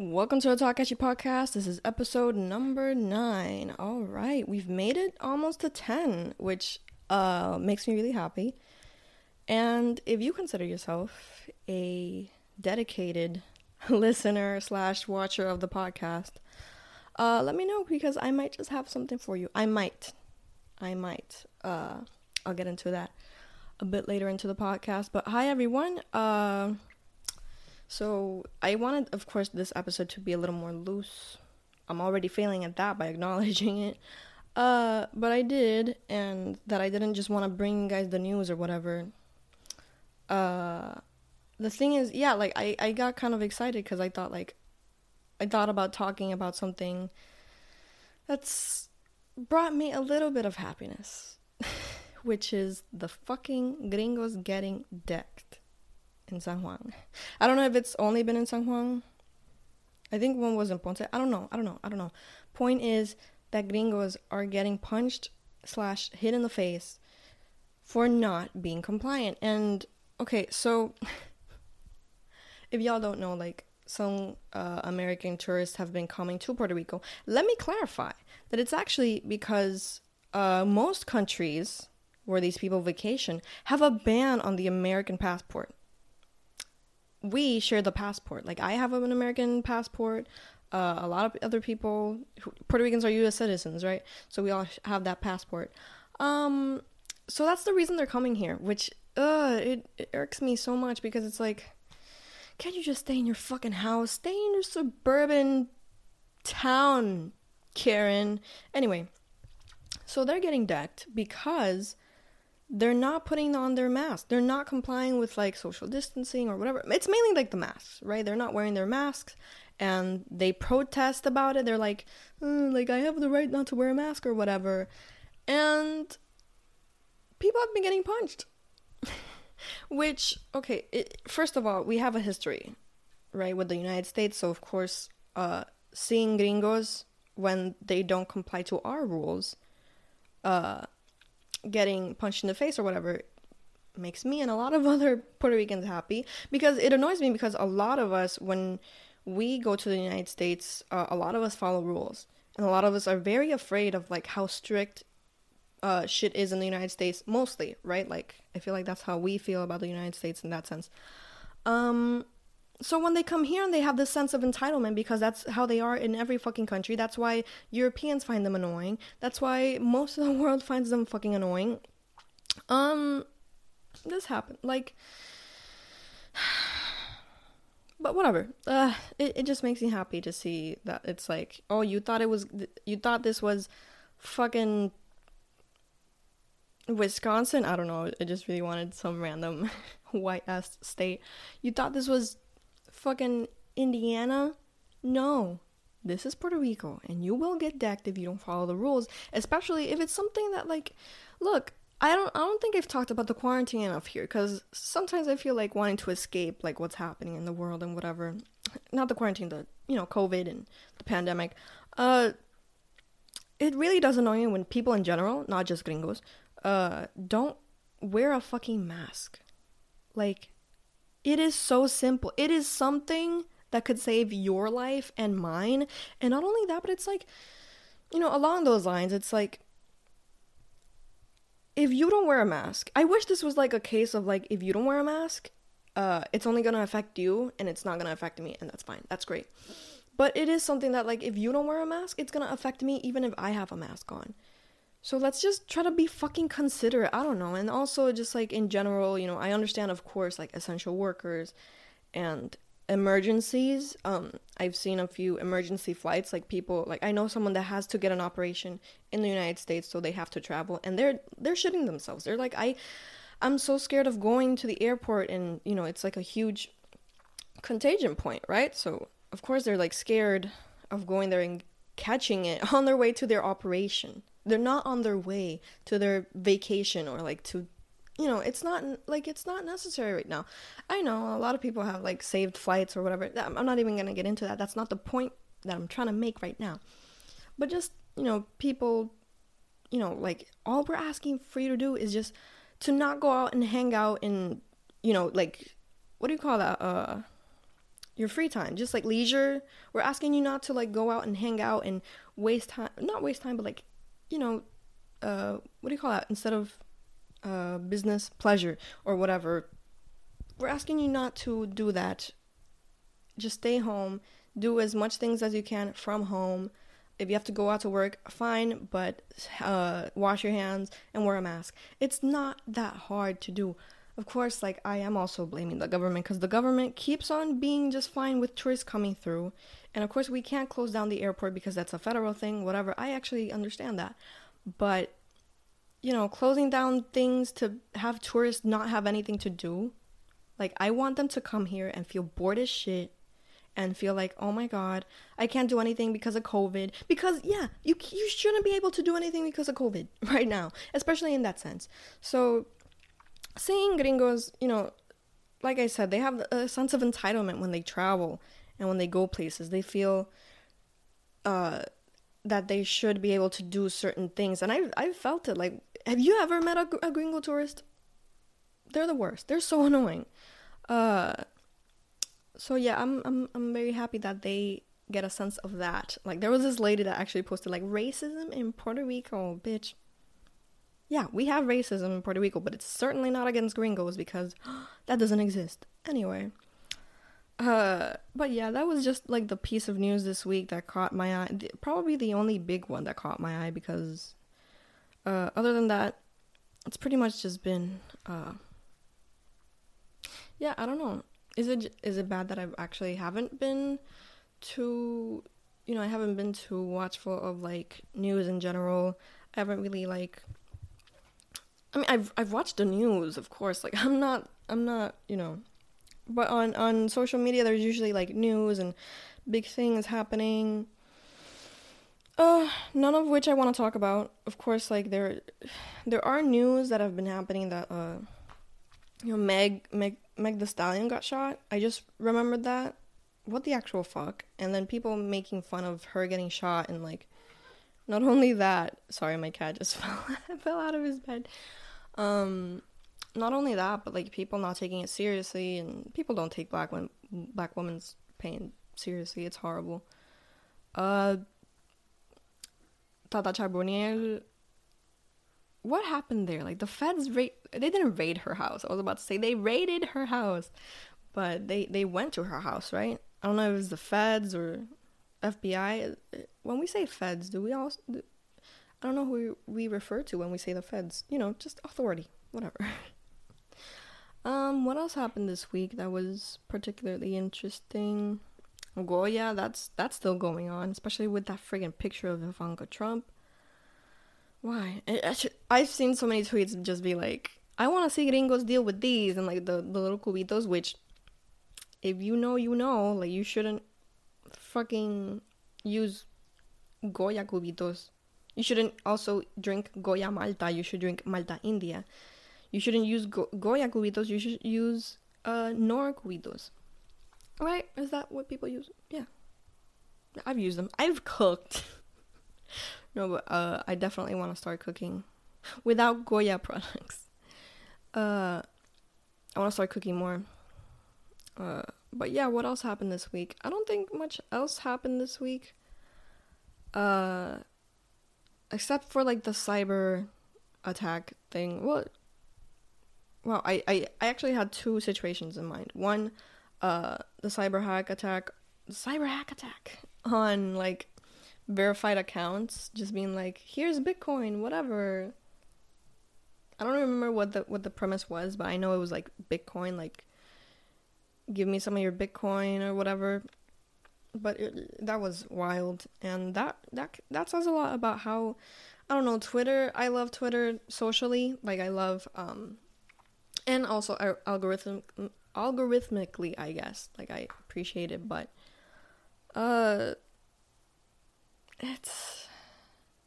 Welcome to the Takashi podcast. This is episode number nine. All right, we've made it almost to 10, which uh, makes me really happy. And if you consider yourself a dedicated listener slash watcher of the podcast, uh, let me know because I might just have something for you. I might. I might. Uh, I'll get into that a bit later into the podcast. But hi, everyone. Uh, so I wanted, of course, this episode to be a little more loose. I'm already failing at that by acknowledging it. Uh, but I did, and that I didn't just want to bring you guys the news or whatever. Uh, the thing is, yeah, like I, I got kind of excited because I thought like, I thought about talking about something that's brought me a little bit of happiness, which is the fucking gringos getting decked in San Juan. I don't know if it's only been in San Juan. I think one was in Ponce. I don't know. I don't know. I don't know. Point is that gringos are getting punched slash hit in the face for not being compliant. And okay, so if y'all don't know, like some uh, American tourists have been coming to Puerto Rico, let me clarify that it's actually because uh, most countries where these people vacation have a ban on the American passport we share the passport. Like I have an American passport. Uh, a lot of other people, Puerto Ricans are U.S. citizens, right? So we all have that passport. Um, so that's the reason they're coming here. Which, uh, it, it irks me so much because it's like, can't you just stay in your fucking house? Stay in your suburban town, Karen. Anyway, so they're getting decked because they're not putting on their mask. They're not complying with like social distancing or whatever. It's mainly like the masks, right? They're not wearing their masks and they protest about it. They're like, mm, like I have the right not to wear a mask or whatever. And people have been getting punched. Which, okay, it, first of all, we have a history, right, with the United States. So, of course, uh, seeing gringos when they don't comply to our rules, uh, getting punched in the face or whatever makes me and a lot of other Puerto Ricans happy because it annoys me because a lot of us when we go to the United States uh, a lot of us follow rules. And a lot of us are very afraid of like how strict uh, shit is in the United States mostly right? Like I feel like that's how we feel about the United States in that sense. Um so when they come here and they have this sense of entitlement because that's how they are in every fucking country that's why europeans find them annoying. That's why most of the world finds them fucking annoying. Um this happened like but whatever. Uh it, it just makes me happy to see that it's like oh you thought it was you thought this was fucking wisconsin? I don't know. I just really wanted some random white ass state. You thought this was fucking Indiana? No. This is Puerto Rico, and you will get decked if you don't follow the rules, especially if it's something that like look, I don't I don't think I've talked about the quarantine enough here cuz sometimes I feel like wanting to escape like what's happening in the world and whatever. Not the quarantine, the you know, COVID and the pandemic. Uh it really does annoy me when people in general, not just gringos, uh don't wear a fucking mask. Like it is so simple. It is something that could save your life and mine. And not only that, but it's like, you know, along those lines, it's like, if you don't wear a mask, I wish this was like a case of like, if you don't wear a mask, uh, it's only gonna affect you and it's not gonna affect me, and that's fine. That's great. But it is something that, like, if you don't wear a mask, it's gonna affect me even if I have a mask on. So let's just try to be fucking considerate. I don't know. And also, just like in general, you know, I understand, of course, like essential workers and emergencies. Um, I've seen a few emergency flights, like people, like I know someone that has to get an operation in the United States, so they have to travel, and they're they're shitting themselves. They're like, I, I'm so scared of going to the airport, and you know, it's like a huge contagion point, right? So of course they're like scared of going there and catching it on their way to their operation they're not on their way to their vacation or like to you know it's not like it's not necessary right now. I know a lot of people have like saved flights or whatever. I'm not even gonna get into that. That's not the point that i'm trying to make right now. But just you know people you know like all we're asking for you to do is just to not go out and hang out in you know like what do you call that? Uh your free time, just like leisure. We're asking you not to like go out and hang out and waste time, not waste time, but like, you know, uh, what do you call that? Instead of uh, business, pleasure, or whatever. We're asking you not to do that. Just stay home, do as much things as you can from home. If you have to go out to work, fine, but uh, wash your hands and wear a mask. It's not that hard to do of course, like I am also blaming the government because the government keeps on being just fine with tourists coming through. And of course, we can't close down the airport because that's a federal thing, whatever. I actually understand that. But, you know, closing down things to have tourists not have anything to do, like, I want them to come here and feel bored as shit and feel like, oh my god, I can't do anything because of COVID. Because yeah, you you shouldn't be able to do anything because of COVID right now, especially in that sense. So seeing gringos, you know, like I said, they have a sense of entitlement when they travel and when they go places. They feel uh, that they should be able to do certain things, and I've I've felt it. Like, have you ever met a, a gringo tourist? They're the worst. They're so annoying. Uh, so yeah, I'm I'm I'm very happy that they get a sense of that. Like, there was this lady that actually posted like racism in Puerto Rico, bitch yeah, we have racism in Puerto Rico, but it's certainly not against gringos because that doesn't exist. Anyway. Uh, but yeah, that was just like the piece of news this week that caught my eye. Probably the only big one that caught my eye because, uh, other than that, it's pretty much just been, uh, yeah, I don't know. Is it is it bad that I actually haven't been too, you know, I haven't been too watchful of like news in general. I haven't really like I mean, I've I've watched the news, of course. Like I'm not I'm not you know, but on on social media there's usually like news and big things happening. Uh, none of which I want to talk about. Of course, like there, there are news that have been happening that uh, you know, Meg Meg Meg the Stallion got shot. I just remembered that. What the actual fuck? And then people making fun of her getting shot and like not only that, sorry, my cat just fell fell out of his bed. Um, not only that, but like people not taking it seriously, and people don't take black women, black women's pain seriously. It's horrible. Uh, Tata Charbonnier. What happened there? Like the feds raid. They didn't raid her house. I was about to say they raided her house, but they they went to her house, right? I don't know if it was the feds or FBI. When we say feds, do we also? I don't know who we refer to when we say the feds. You know, just authority, whatever. um, what else happened this week that was particularly interesting? Goya, that's that's still going on, especially with that friggin' picture of Ivanka Trump. Why? I've seen so many tweets just be like, "I want to see gringos deal with these," and like the the little cubitos, which, if you know, you know, like you shouldn't fucking use Goya cubitos. You shouldn't also drink Goya Malta. You should drink Malta India. You shouldn't use Go- Goya cubitos. You should use uh, Knorr cubitos. Right? Is that what people use? Yeah. I've used them. I've cooked. no, but uh, I definitely want to start cooking without Goya products. Uh, I want to start cooking more. Uh, but yeah, what else happened this week? I don't think much else happened this week. Uh, except for like the cyber attack thing. Well, well, I, I, I actually had two situations in mind. One, uh, the cyber hack attack, cyber hack attack on like verified accounts, just being like, here's Bitcoin, whatever. I don't remember what the what the premise was, but I know it was like Bitcoin, like give me some of your Bitcoin or whatever. But it, that was wild. And that that that says a lot about how i don't know twitter i love twitter socially. Like i love um and also algorithm algorithmically i guess. Like i appreciate it but uh it's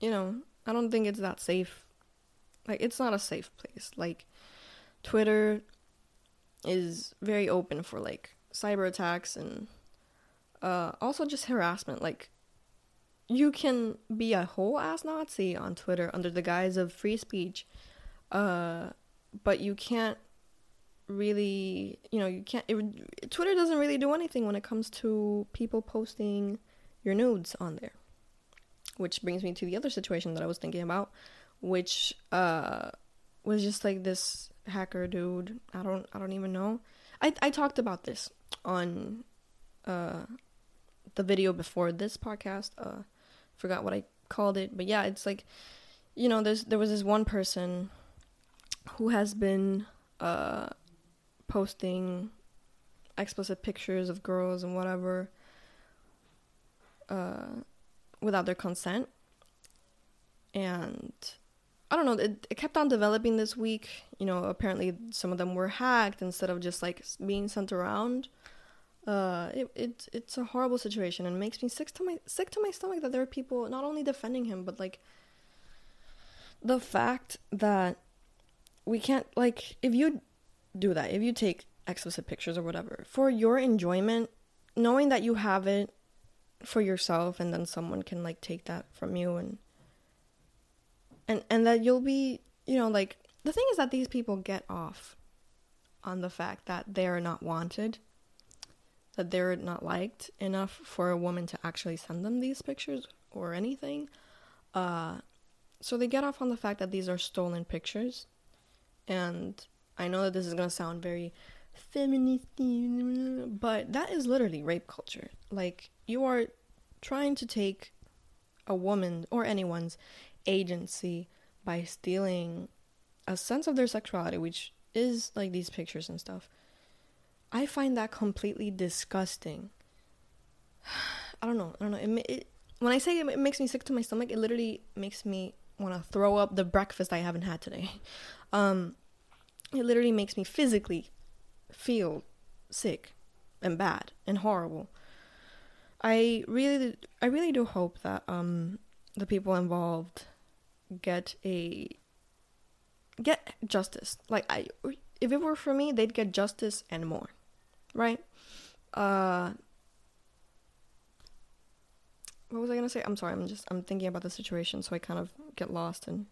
you know i don't think it's that safe. Like it's not a safe place. Like twitter is very open for like cyber attacks and uh, also just harassment. Like, you can be a whole ass Nazi on Twitter under the guise of free speech, uh, but you can't really, you know, you can't. It, Twitter doesn't really do anything when it comes to people posting your nudes on there. Which brings me to the other situation that I was thinking about, which uh, was just like this hacker dude. I don't, I don't even know. I I talked about this on uh, the video before this podcast. Uh, forgot what I called it, but yeah, it's like, you know, there's there was this one person who has been uh, posting explicit pictures of girls and whatever uh, without their consent. And I don't know, it, it kept on developing this week. You know, apparently some of them were hacked instead of just like being sent around. Uh, it, it it's a horrible situation and makes me sick to my sick to my stomach that there are people not only defending him but like the fact that we can't like if you do that if you take explicit pictures or whatever for your enjoyment knowing that you have it for yourself and then someone can like take that from you and and and that you'll be you know like the thing is that these people get off on the fact that they're not wanted that they're not liked enough for a woman to actually send them these pictures or anything uh so they get off on the fact that these are stolen pictures and I know that this is gonna sound very feminist, but that is literally rape culture. Like you are trying to take a woman or anyone's agency by stealing a sense of their sexuality, which is like these pictures and stuff. I find that completely disgusting. I don't know. I don't know. It, it, when I say it, it makes me sick to my stomach, it literally makes me want to throw up the breakfast I haven't had today. Um, it literally makes me physically feel sick and bad and horrible. I really, I really do hope that um the people involved get a get justice. Like I, if it were for me, they'd get justice and more, right? Uh, what was I gonna say? I'm sorry. I'm just I'm thinking about the situation, so I kind of get lost and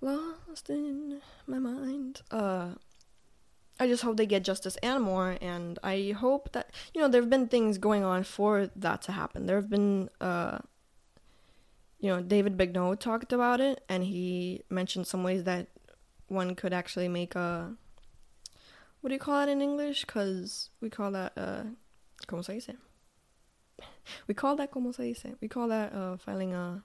lost in my mind. Uh, I just hope they get justice and more, and I hope that you know there have been things going on for that to happen. There have been, uh, you know, David Begnaud talked about it, and he mentioned some ways that one could actually make a what do you call it in English? Because we call that uh, ¿cómo se dice? We call that ¿cómo se dice? We call that uh, filing a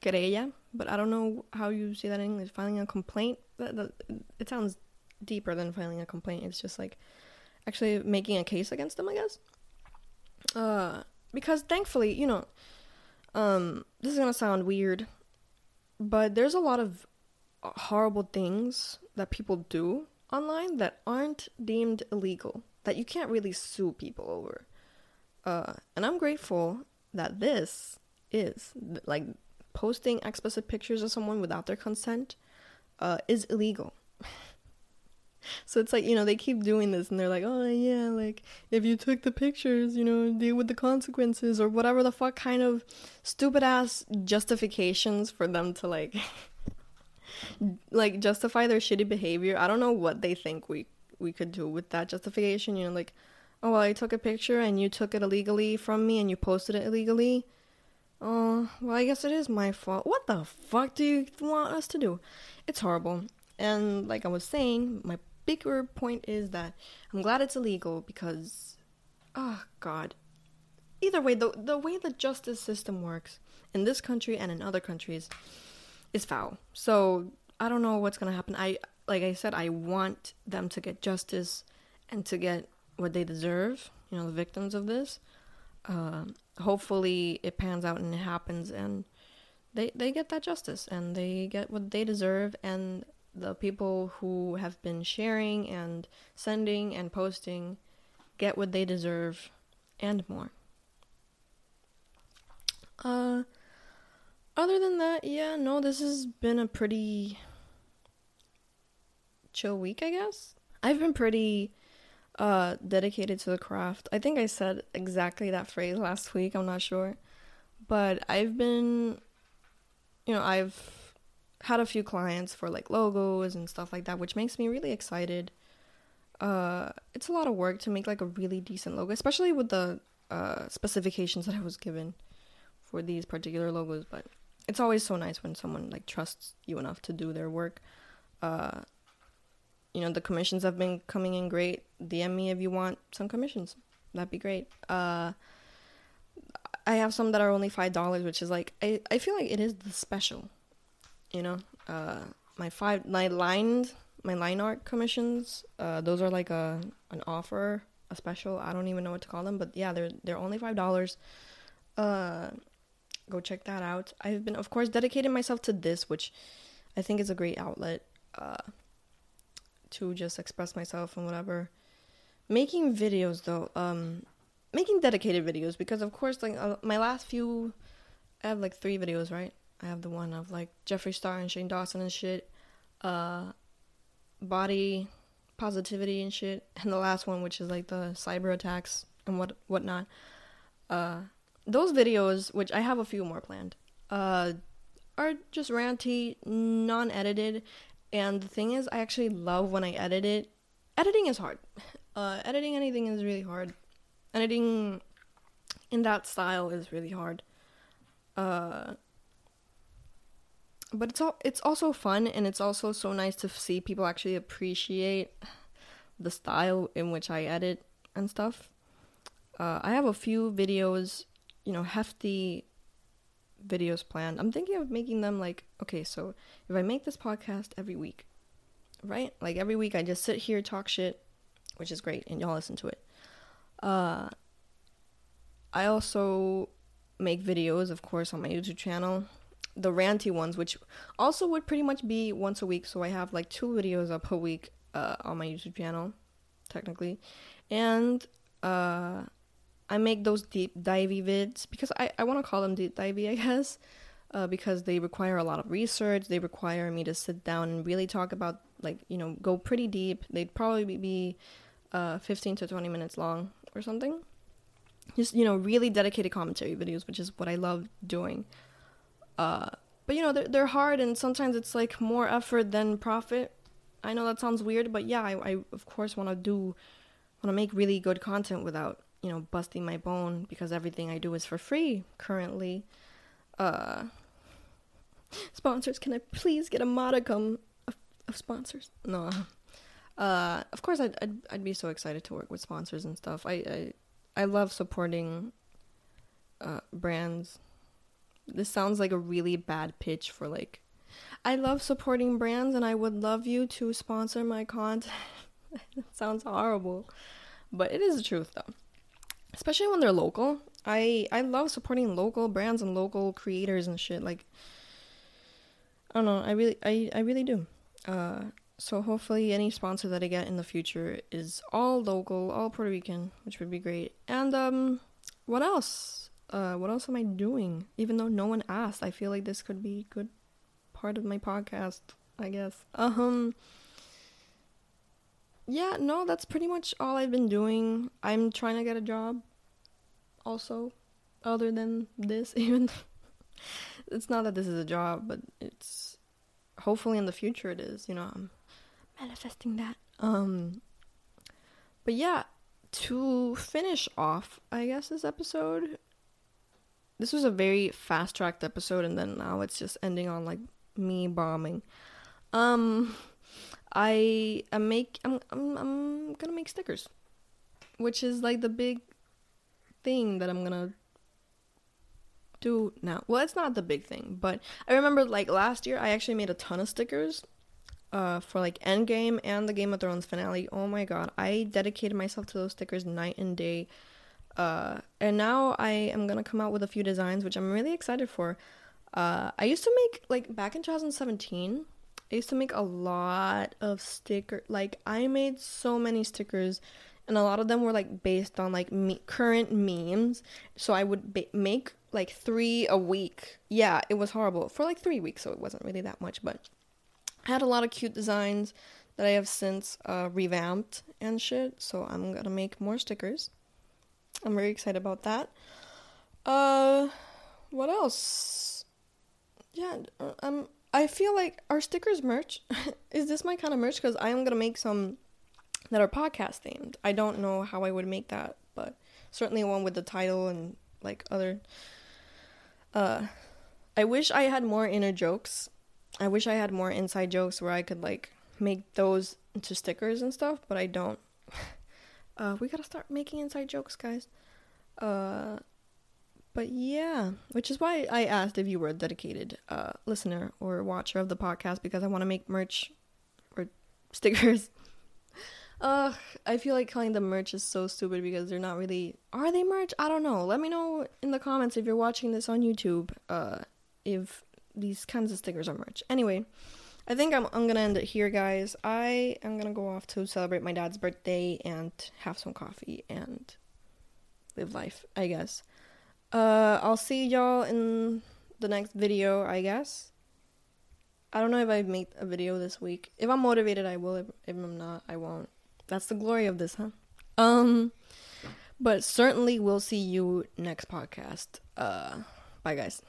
querella, but I don't know how you say that in English. Filing a complaint. That, that, it sounds deeper than filing a complaint. It's just like actually making a case against them, I guess. Uh, because thankfully, you know, um, this is gonna sound weird, but there's a lot of horrible things that people do online that aren't deemed illegal that you can't really sue people over. Uh, and I'm grateful that this is like posting explicit pictures of someone without their consent uh, is illegal. So it's like, you know, they keep doing this and they're like, oh, yeah, like, if you took the pictures, you know, deal with the consequences or whatever the fuck kind of stupid ass justifications for them to, like, like, justify their shitty behavior. I don't know what they think we, we could do with that justification, you know, like, oh, well, I took a picture and you took it illegally from me and you posted it illegally Oh, well, I guess it is my fault. What the fuck do you want us to do? It's horrible. And like I was saying, my bigger point is that I'm glad it's illegal because, oh god. Either way, the the way the justice system works in this country and in other countries is foul. So I don't know what's gonna happen. I like I said, I want them to get justice and to get what they deserve. You know, the victims of this. Uh, hopefully it pans out and it happens and they they get that justice and they get what they deserve and the people who have been sharing and sending and posting get what they deserve and more. Uh other than that, yeah, no, this has been a pretty chill week, I guess. I've been pretty uh, dedicated to the craft. I think I said exactly that phrase last week. I'm not sure, but I've been, you know, I've had a few clients for like logos and stuff like that, which makes me really excited. Uh, it's a lot of work to make like a really decent logo, especially with the uh, specifications that I was given for these particular logos. But it's always so nice when someone like trusts you enough to do their work. Uh, you know, the commissions have been coming in great. DM me if you want some commissions. That'd be great. Uh, I have some that are only five dollars, which is like I, I feel like it is the special. You know, uh, my five my lined my line art commissions. Uh, those are like a an offer, a special. I don't even know what to call them, but yeah, they're they're only five dollars. Uh, go check that out. I've been, of course, dedicating myself to this, which I think is a great outlet. Uh, to just express myself and whatever. Making videos though, um, making dedicated videos because of course like uh, my last few, I have like three videos right. I have the one of like Jeffree Star and Shane Dawson and shit, uh, body positivity and shit, and the last one which is like the cyber attacks and what whatnot. Uh, those videos, which I have a few more planned, uh, are just ranty, non-edited, and the thing is, I actually love when I edit it. Editing is hard. Uh, editing anything is really hard. Editing in that style is really hard. Uh, but it's all it's also fun and it's also so nice to see people actually appreciate the style in which I edit and stuff. Uh, I have a few videos, you know, hefty videos planned. I'm thinking of making them like, okay, so if I make this podcast every week, right? Like every week I just sit here, talk shit, which is great, and y'all listen to it. Uh, I also make videos, of course, on my YouTube channel. The ranty ones, which also would pretty much be once a week. So I have like two videos up a week uh, on my YouTube channel, technically. And uh, I make those deep divey vids because I, I want to call them deep divey, I guess, uh, because they require a lot of research. They require me to sit down and really talk about, like, you know, go pretty deep. They'd probably be uh, 15 to 20 minutes long or something. Just, you know, really dedicated commentary videos, which is what I love doing. Uh, but, you know, they're, they're hard and sometimes it's like more effort than profit. I know that sounds weird, but yeah, I, I of course want to do, want to make really good content without you know, busting my bone because everything I do is for free currently. Uh, sponsors, can I please get a modicum of, of sponsors? No. Uh, of course, I'd, I'd, I'd be so excited to work with sponsors and stuff. I I, I love supporting uh, brands. This sounds like a really bad pitch for like. I love supporting brands, and I would love you to sponsor my content. it sounds horrible, but it is the truth though especially when they're local. I I love supporting local brands and local creators and shit. Like I don't know, I really I I really do. Uh so hopefully any sponsor that I get in the future is all local, all Puerto Rican, which would be great. And um what else? Uh what else am I doing? Even though no one asked, I feel like this could be a good part of my podcast, I guess. Um yeah, no, that's pretty much all I've been doing. I'm trying to get a job also, other than this, even. it's not that this is a job, but it's hopefully in the future it is, you know, I'm manifesting that. Um, but yeah, to finish off, I guess, this episode, this was a very fast tracked episode, and then now it's just ending on like me bombing. Um, I am make I'm, I'm I'm gonna make stickers, which is like the big thing that I'm gonna do now. Well, it's not the big thing, but I remember like last year I actually made a ton of stickers uh, for like Endgame and the Game of Thrones finale. Oh my god, I dedicated myself to those stickers night and day. Uh, and now I am gonna come out with a few designs, which I'm really excited for. Uh, I used to make like back in 2017. I used to make a lot of sticker. Like I made so many stickers, and a lot of them were like based on like me- current memes. So I would ba- make like three a week. Yeah, it was horrible for like three weeks, so it wasn't really that much. But I had a lot of cute designs that I have since uh, revamped and shit. So I'm gonna make more stickers. I'm very excited about that. Uh, what else? Yeah, uh, I'm I feel like our stickers merch is this my kind of merch because I am gonna make some that are podcast themed. I don't know how I would make that, but certainly one with the title and like other. Uh, I wish I had more inner jokes. I wish I had more inside jokes where I could like make those into stickers and stuff, but I don't. Uh, we gotta start making inside jokes, guys. Uh, but yeah, which is why I asked if you were a dedicated uh, listener or watcher of the podcast because I want to make merch or stickers. Uh, I feel like calling them merch is so stupid because they're not really. Are they merch? I don't know. Let me know in the comments if you're watching this on YouTube. Uh, if these kinds of stickers are merch. Anyway, I think I'm, I'm gonna end it here, guys. I am gonna go off to celebrate my dad's birthday and have some coffee and live life, I guess. Uh, I'll see y'all in the next video, I guess. I don't know if I make a video this week. If I'm motivated, I will. If, if I'm not, I won't. That's the glory of this, huh? Um, but certainly we'll see you next podcast. Uh, bye, guys.